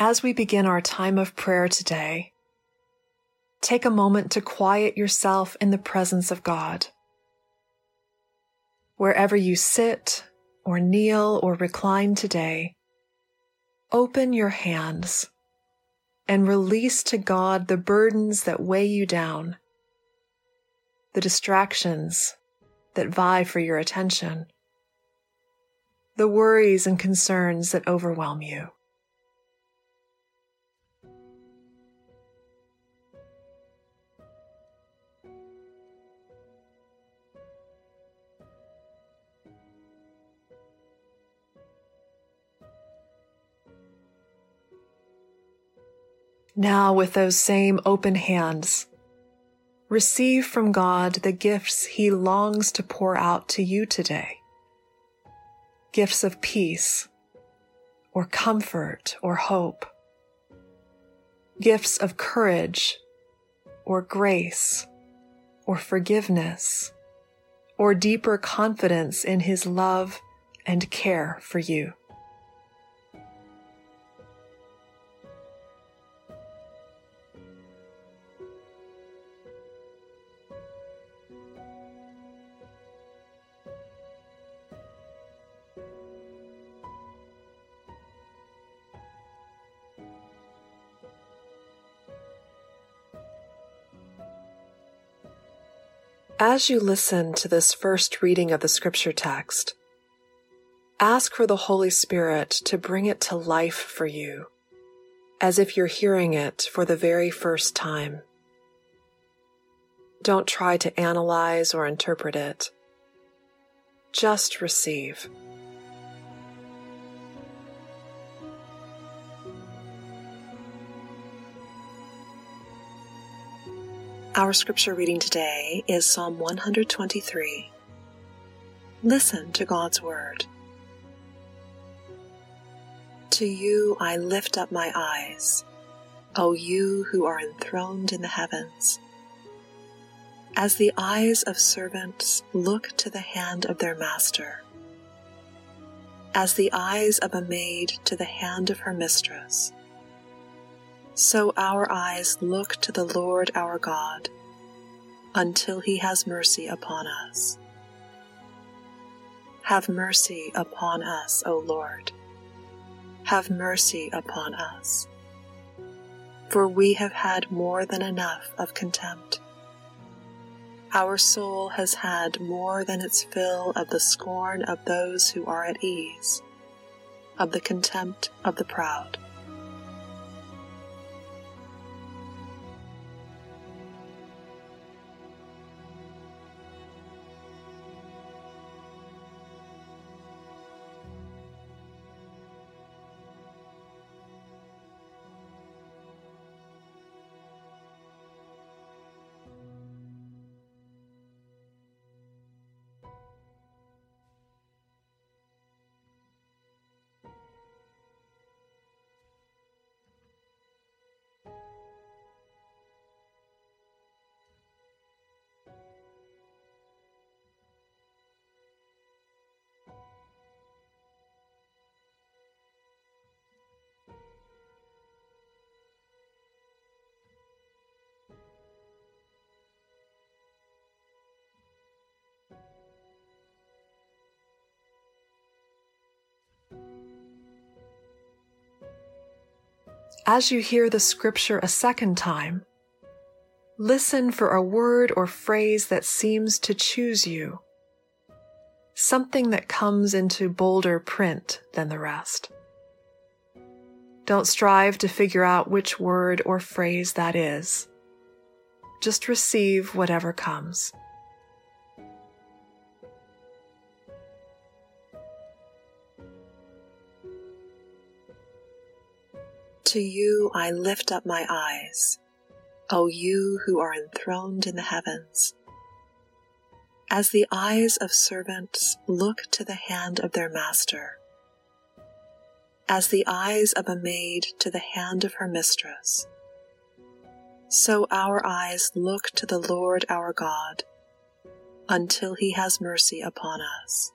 As we begin our time of prayer today, take a moment to quiet yourself in the presence of God. Wherever you sit or kneel or recline today, open your hands and release to God the burdens that weigh you down, the distractions that vie for your attention, the worries and concerns that overwhelm you. Now, with those same open hands, receive from God the gifts He longs to pour out to you today. Gifts of peace, or comfort, or hope. Gifts of courage, or grace, or forgiveness, or deeper confidence in His love and care for you. As you listen to this first reading of the scripture text, ask for the Holy Spirit to bring it to life for you, as if you're hearing it for the very first time. Don't try to analyze or interpret it. Just receive. Our scripture reading today is Psalm 123. Listen to God's word. To you I lift up my eyes, O you who are enthroned in the heavens. As the eyes of servants look to the hand of their master, as the eyes of a maid to the hand of her mistress, so our eyes look to the Lord our God until he has mercy upon us. Have mercy upon us, O Lord. Have mercy upon us. For we have had more than enough of contempt. Our soul has had more than its fill of the scorn of those who are at ease, of the contempt of the proud. As you hear the scripture a second time, listen for a word or phrase that seems to choose you, something that comes into bolder print than the rest. Don't strive to figure out which word or phrase that is. Just receive whatever comes. To you I lift up my eyes, O you who are enthroned in the heavens. As the eyes of servants look to the hand of their master, as the eyes of a maid to the hand of her mistress, so our eyes look to the Lord our God until he has mercy upon us.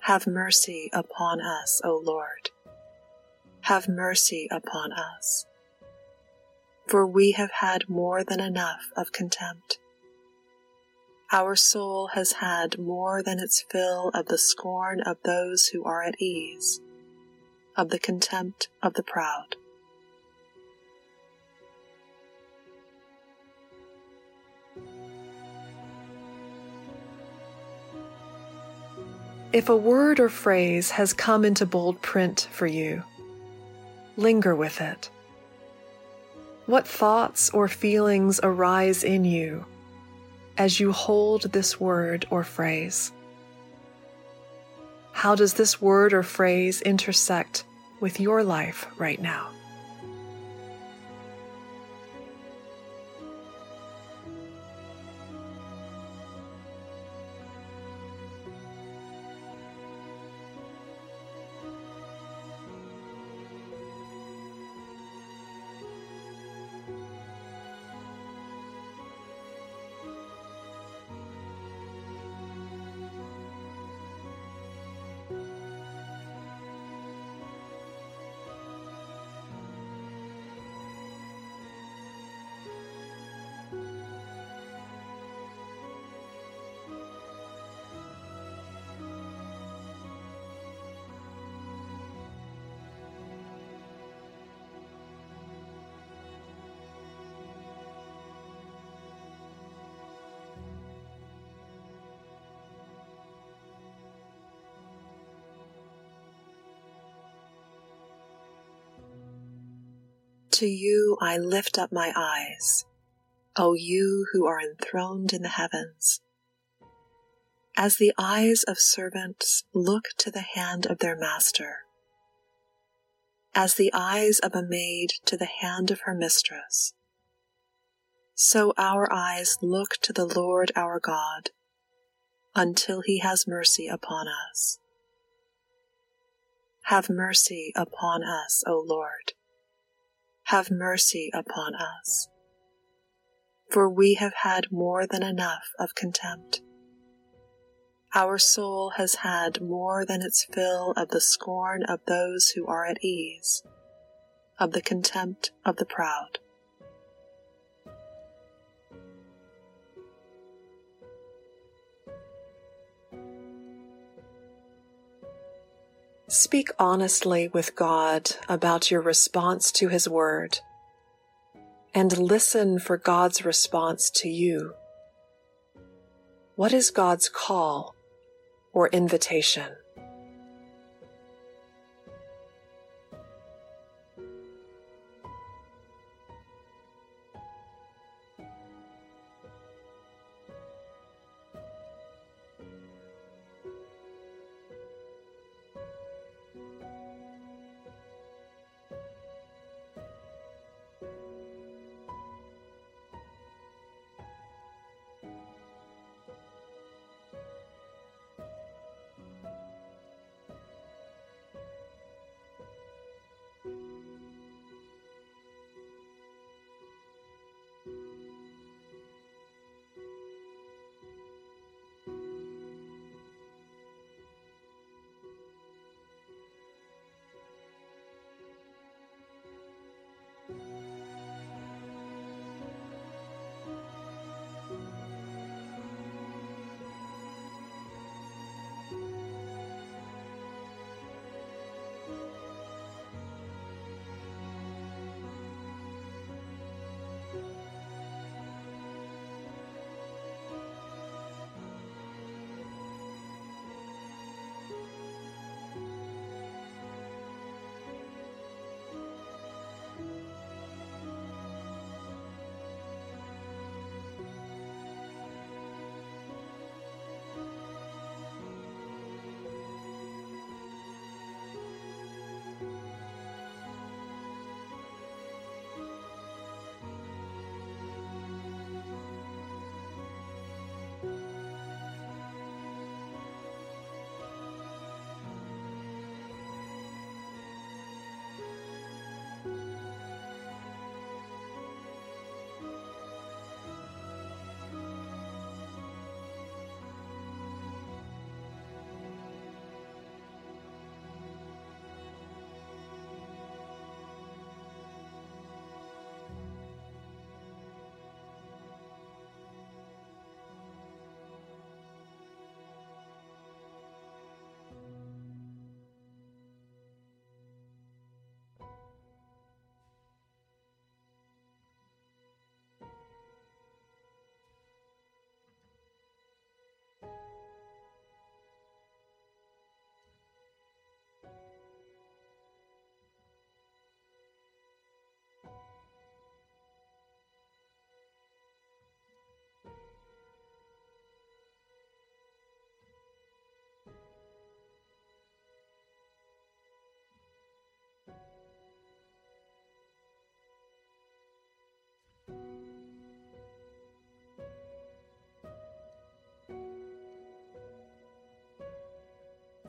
Have mercy upon us, O Lord have mercy upon us. For we have had more than enough of contempt. Our soul has had more than its fill of the scorn of those who are at ease, of the contempt of the proud. If a word or phrase has come into bold print for you, linger with it. What thoughts or feelings arise in you as you hold this word or phrase? How does this word or phrase intersect with your life right now? To you I lift up my eyes, O you who are enthroned in the heavens. As the eyes of servants look to the hand of their master, as the eyes of a maid to the hand of her mistress, so our eyes look to the Lord our God until he has mercy upon us. Have mercy upon us, O Lord have mercy upon us. For we have had more than enough of contempt. Our soul has had more than its fill of the scorn of those who are at ease, of the contempt of the proud. Speak honestly with God about your response to His Word and listen for God's response to you. What is God's call or invitation?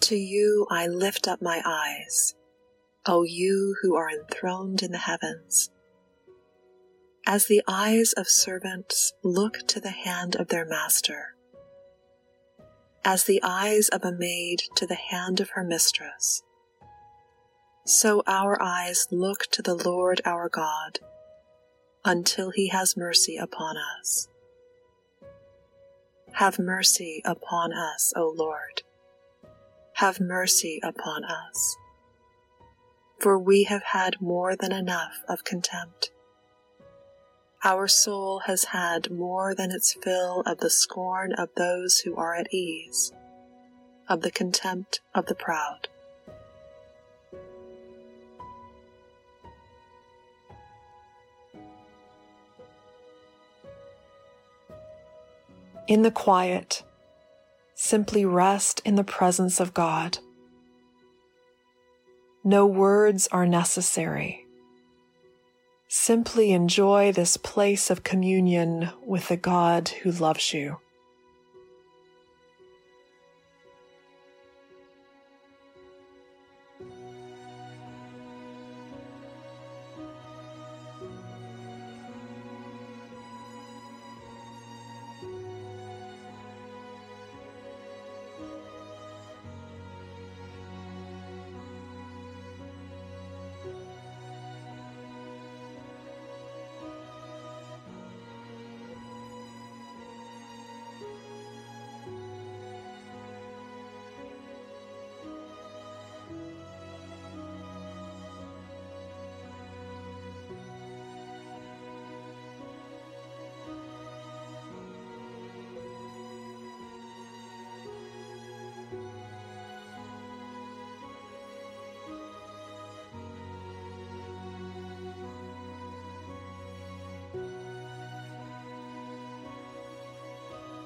To you I lift up my eyes, O you who are enthroned in the heavens. As the eyes of servants look to the hand of their master, as the eyes of a maid to the hand of her mistress, so our eyes look to the Lord our God until he has mercy upon us. Have mercy upon us, O Lord. Have mercy upon us. For we have had more than enough of contempt. Our soul has had more than its fill of the scorn of those who are at ease, of the contempt of the proud. in the quiet, simply rest in the presence of God. No words are necessary. Simply enjoy this place of communion with the God who loves you.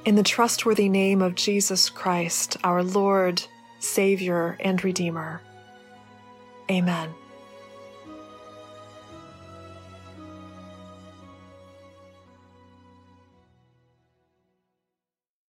In the trustworthy name of Jesus Christ, our Lord, Savior, and Redeemer. Amen.